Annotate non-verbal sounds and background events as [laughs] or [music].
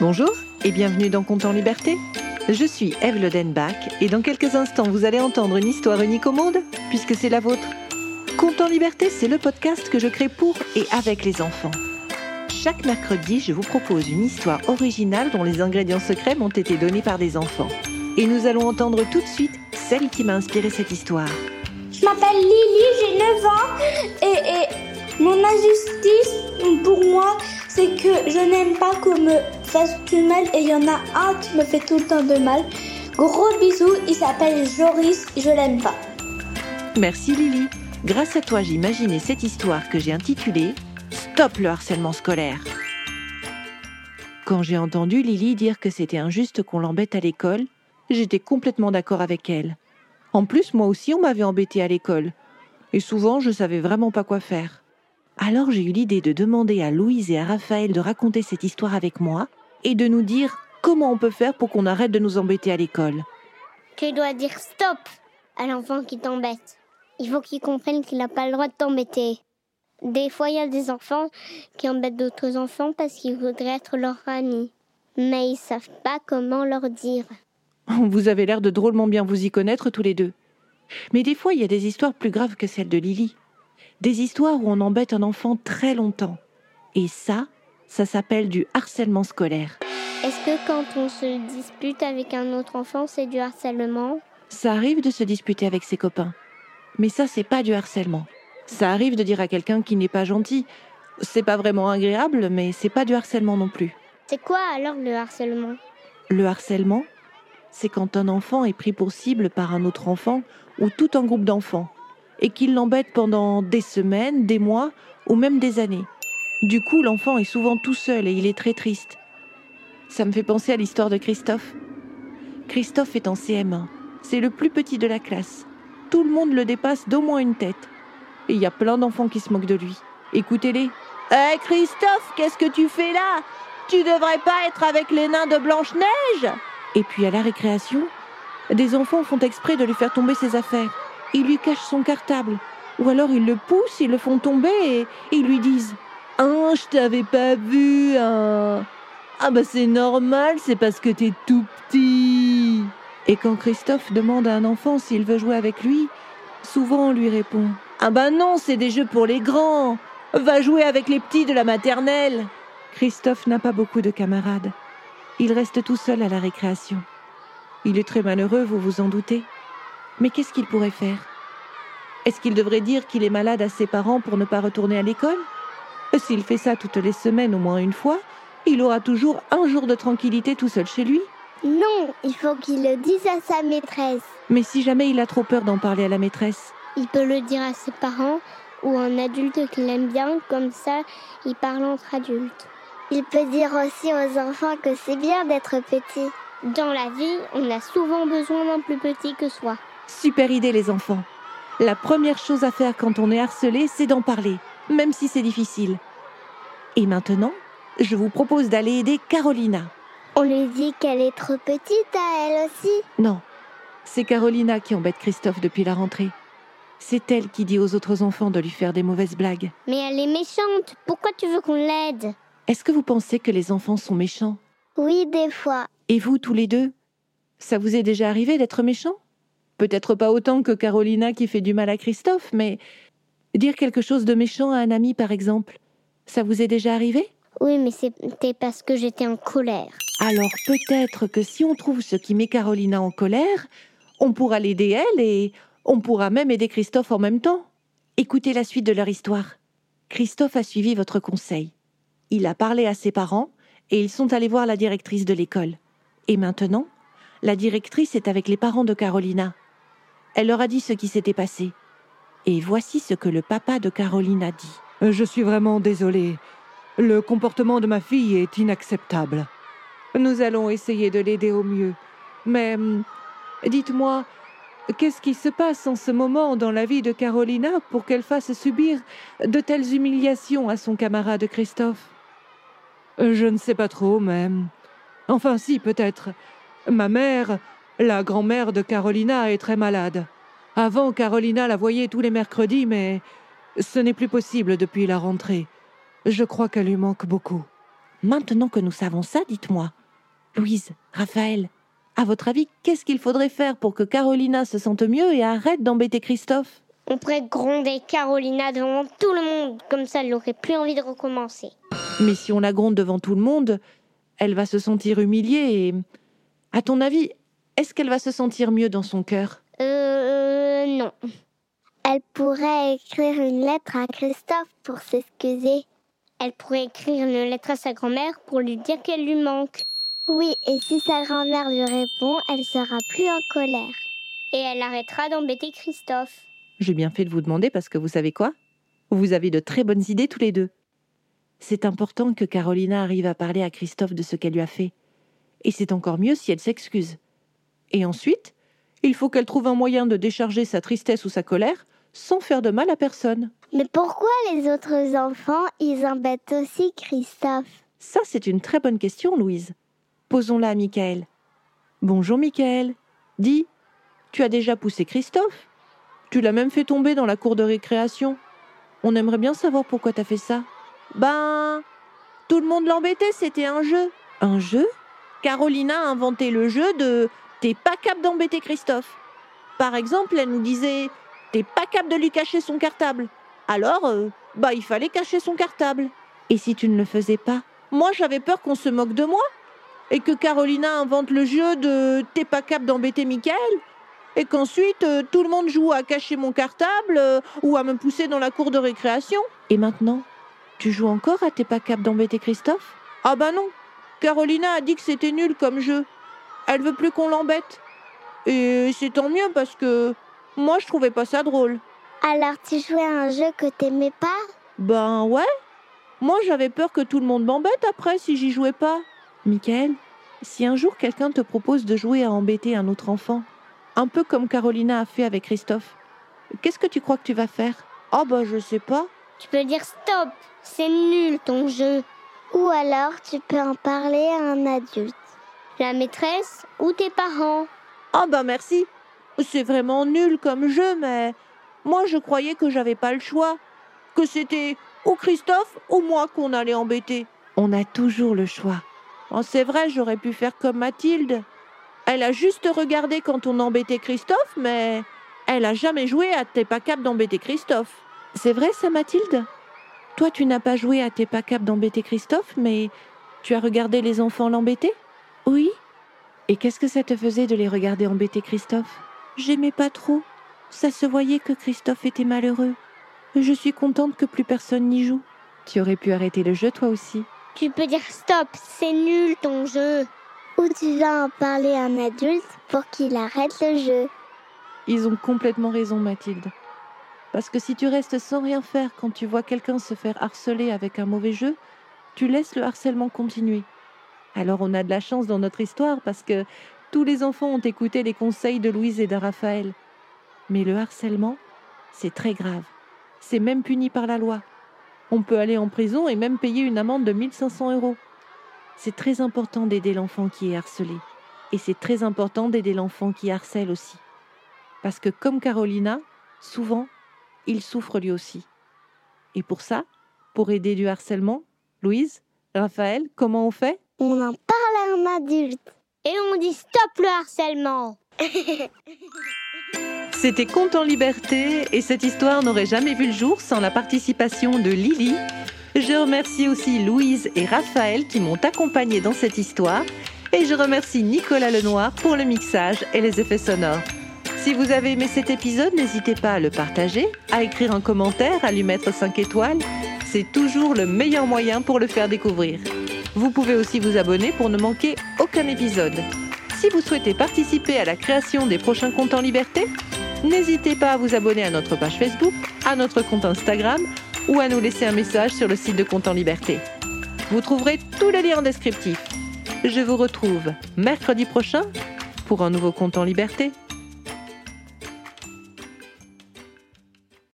Bonjour et bienvenue dans Compte en Liberté. Je suis Eve Lodenbach et dans quelques instants vous allez entendre une histoire unique au monde puisque c'est la vôtre. Compte en Liberté, c'est le podcast que je crée pour et avec les enfants. Chaque mercredi, je vous propose une histoire originale dont les ingrédients secrets m'ont été donnés par des enfants. Et nous allons entendre tout de suite celle qui m'a inspiré cette histoire. Je m'appelle Lily, j'ai 9 ans et, mon injustice pour moi, c'est que je n'aime pas qu'on me et il y en a un qui me fait tout le temps de mal. Gros bisous, il s'appelle Joris, je l'aime pas. Merci Lily. Grâce à toi, j'ai imaginé cette histoire que j'ai intitulée Stop le harcèlement scolaire. Quand j'ai entendu Lily dire que c'était injuste qu'on l'embête à l'école, j'étais complètement d'accord avec elle. En plus, moi aussi, on m'avait embêté à l'école. Et souvent, je savais vraiment pas quoi faire. Alors j'ai eu l'idée de demander à Louise et à Raphaël de raconter cette histoire avec moi et de nous dire comment on peut faire pour qu'on arrête de nous embêter à l'école. Tu dois dire stop à l'enfant qui t'embête. Il faut qu'il comprenne qu'il n'a pas le droit de t'embêter. Des fois, il y a des enfants qui embêtent d'autres enfants parce qu'ils voudraient être leur ami. Mais ils savent pas comment leur dire. Vous avez l'air de drôlement bien vous y connaître tous les deux. Mais des fois, il y a des histoires plus graves que celle de Lily. Des histoires où on embête un enfant très longtemps. Et ça, ça s'appelle du harcèlement scolaire. Est-ce que quand on se dispute avec un autre enfant, c'est du harcèlement? Ça arrive de se disputer avec ses copains. Mais ça, c'est pas du harcèlement. Ça arrive de dire à quelqu'un qui n'est pas gentil. C'est pas vraiment agréable, mais c'est pas du harcèlement non plus. C'est quoi alors le harcèlement? Le harcèlement, c'est quand un enfant est pris pour cible par un autre enfant ou tout un groupe d'enfants et qu'il l'embête pendant des semaines, des mois ou même des années. Du coup, l'enfant est souvent tout seul et il est très triste. Ça me fait penser à l'histoire de Christophe. Christophe est en CM1. C'est le plus petit de la classe. Tout le monde le dépasse d'au moins une tête. Et il y a plein d'enfants qui se moquent de lui. Écoutez-les. Hé Christophe, qu'est-ce que tu fais là? Tu devrais pas être avec les nains de Blanche-Neige Et puis à la récréation, des enfants font exprès de lui faire tomber ses affaires. Ils lui cachent son cartable. Ou alors ils le poussent, ils le font tomber et ils lui disent Je t'avais pas vu. Ah bah c'est normal, c'est parce que t'es tout petit. Et quand Christophe demande à un enfant s'il veut jouer avec lui, souvent on lui répond Ah bah non, c'est des jeux pour les grands. Va jouer avec les petits de la maternelle. Christophe n'a pas beaucoup de camarades. Il reste tout seul à la récréation. Il est très malheureux, vous vous en doutez. Mais qu'est-ce qu'il pourrait faire? Est-ce qu'il devrait dire qu'il est malade à ses parents pour ne pas retourner à l'école? S'il fait ça toutes les semaines au moins une fois, il aura toujours un jour de tranquillité tout seul chez lui. Non, il faut qu'il le dise à sa maîtresse. Mais si jamais il a trop peur d'en parler à la maîtresse, Il peut le dire à ses parents ou à un adulte qu'il aime bien, comme ça, il parle entre adultes. Il peut dire aussi aux enfants que c'est bien d'être petit. Dans la vie, on a souvent besoin d'un plus petit que soi. super idée les enfants. La première chose à faire quand on est harcelé, c'est d'en parler, même si c'est difficile. Et maintenant, je vous propose d'aller aider Carolina. On lui dit qu'elle est trop petite à elle aussi. Non, c'est Carolina qui embête Christophe depuis la rentrée. C'est elle qui dit aux autres enfants de lui faire des mauvaises blagues. Mais elle est méchante. Pourquoi tu veux qu'on l'aide? Est-ce que vous pensez que les enfants sont méchants? Oui, des fois. Et vous, tous les deux Ça vous est déjà arrivé d'être méchant Peut-être pas autant que Carolina qui fait du mal à Christophe, mais dire quelque chose de méchant à un ami, par exemple, ça vous est déjà arrivé? Oui, mais c'était parce que j'étais en colère. Alors peut-être que si on trouve ce qui met Carolina en colère, on pourra l'aider elle et on pourra même aider Christophe en même temps. Écoutez la suite de leur histoire. Christophe a suivi votre conseil. Il a parlé à ses parents et ils sont allés voir la directrice de l'école. Et maintenant, la directrice est avec les parents de Carolina. Elle leur a dit ce qui s'était passé. Et voici ce que le papa de Carolina dit. Je suis vraiment désolée. Le comportement de ma fille est inacceptable. Nous allons essayer de l'aider au mieux. Mais hum, dites-moi, qu'est-ce qui se passe en ce moment dans la vie de Carolina pour qu'elle fasse subir de telles humiliations à son camarade Christophe? Je ne sais pas trop, même. Enfin, si, peut-être. Ma mère, la grand-mère de Carolina, est très malade. Avant, Carolina la voyait tous les mercredis, mais ce n'est plus possible depuis la rentrée. Je crois qu'elle lui manque beaucoup. Maintenant que nous savons ça, dites-moi, Louise, Raphaël, à votre avis, qu'est-ce qu'il faudrait faire pour que Carolina se sente mieux et arrête d'embêter Christophe? On pourrait gronder Carolina devant tout le monde, comme ça elle n'aurait plus envie de recommencer. Mais si on la gronde devant tout le monde, elle va se sentir humiliée et... À ton avis, est-ce qu'elle va se sentir mieux dans son cœur? Euh, non. Elle pourrait écrire une lettre à Christophe pour s'excuser. Elle pourrait écrire une lettre à sa grand-mère pour lui dire qu'elle lui manque. Oui, et si sa grand-mère lui répond, elle sera plus en colère. Et elle arrêtera d'embêter Christophe. J'ai bien fait de vous demander parce que vous savez quoi? Vous avez de très bonnes idées tous les deux. C'est important que Carolina arrive à parler à Christophe de ce qu'elle lui a fait. Et c'est encore mieux si elle s'excuse. Et ensuite, il faut qu'elle trouve un moyen de décharger sa tristesse ou sa colère sans faire de mal à personne. Mais pourquoi les autres enfants, ils embêtent aussi Christophe? Ça, c'est une très bonne question, Louise. Posons-la à Michael. Bonjour, Michael. Dis, tu as déjà poussé Christophe? Tu l'as même fait tomber dans la cour de récréation. On aimerait bien savoir pourquoi t'as fait ça. Ben, tout le monde l'embêtait, c'était un jeu. Un jeu? Carolina a inventé le jeu de T'es pas capable d'embêter Christophe. Par exemple, elle nous disait T'es pas capable de lui cacher son cartable. Alors, euh, bah, il fallait cacher son cartable. Et si tu ne le faisais pas? Moi, j'avais peur qu'on se moque de moi. Et que Carolina invente le jeu de T'es pas capable d'embêter Michael. Et qu'ensuite, euh, tout le monde joue à cacher mon cartable euh, ou à me pousser dans la cour de récréation. Et maintenant Tu joues encore à T'es pas capable d'embêter Christophe Ah bah non Carolina a dit que c'était nul comme jeu. Elle veut plus qu'on l'embête. Et c'est tant mieux parce que moi, je trouvais pas ça drôle. Alors tu jouais à un jeu que t'aimais pas? Ben ouais. Moi, j'avais peur que tout le monde m'embête après si j'y jouais pas. Michael, si un jour quelqu'un te propose de jouer à embêter un autre enfant, un peu comme Carolina a fait avec Christophe, qu'est-ce que tu crois que tu vas faire? Oh bah je sais pas. Tu peux dire stop, c'est nul ton jeu. Ou alors tu peux en parler à un adulte. La maîtresse ou tes parents? Ah bah merci. C'est vraiment nul comme jeu, mais moi je croyais que j'avais pas le choix, que c'était ou Christophe ou moi qu'on allait embêter. On a toujours le choix. Oh, c'est vrai, j'aurais pu faire comme Mathilde. Elle a juste regardé quand on embêtait Christophe, mais elle a jamais joué à T'es pas capable d'embêter Christophe. C'est vrai ça, Mathilde? Toi, tu n'as pas joué à T'es pas capable d'embêter Christophe, mais tu as regardé les enfants l'embêter? Oui. Et qu'est-ce que ça te faisait de les regarder embêter Christophe? J'aimais pas trop. Ça se voyait que Christophe était malheureux. Je suis contente que plus personne n'y joue. Tu aurais pu arrêter le jeu toi aussi. Tu peux dire stop, c'est nul ton jeu. Ou tu vas en parler à un adulte pour qu'il arrête le jeu. Ils ont complètement raison, Mathilde. Parce que si tu restes sans rien faire quand tu vois quelqu'un se faire harceler avec un mauvais jeu, tu laisses le harcèlement continuer. Alors on a de la chance dans notre histoire parce que tous les enfants ont écouté les conseils de Louise et de Raphaël. Mais le harcèlement, c'est très grave. C'est même puni par la loi. On peut aller en prison et même payer une amende de 1500 euros. C'est très important d'aider l'enfant qui est harcelé. Et c'est très important d'aider l'enfant qui harcèle aussi. Parce que comme Carolina, souvent, il souffre lui aussi. Et pour ça, pour aider du harcèlement, Louise, Raphaël, comment on fait? On en parle à un adulte. Et on dit stop le harcèlement. [laughs] C'était Conte en liberté et cette histoire n'aurait jamais vu le jour sans la participation de Lily. Je remercie aussi Louise et Raphaël qui m'ont accompagné dans cette histoire et je remercie Nicolas Lenoir pour le mixage et les effets sonores. Si vous avez aimé cet épisode, n'hésitez pas à le partager, à écrire un commentaire, à lui mettre 5 étoiles. C'est toujours le meilleur moyen pour le faire découvrir. Vous pouvez aussi vous abonner pour ne manquer aucun épisode. Si vous souhaitez participer à la création des prochains comptes en liberté, n'hésitez pas à vous abonner à notre page Facebook, à notre compte Instagram ou à nous laisser un message sur le site de Compte en Liberté. Vous trouverez tous les liens en descriptif. Je vous retrouve mercredi prochain pour un nouveau Compte en Liberté.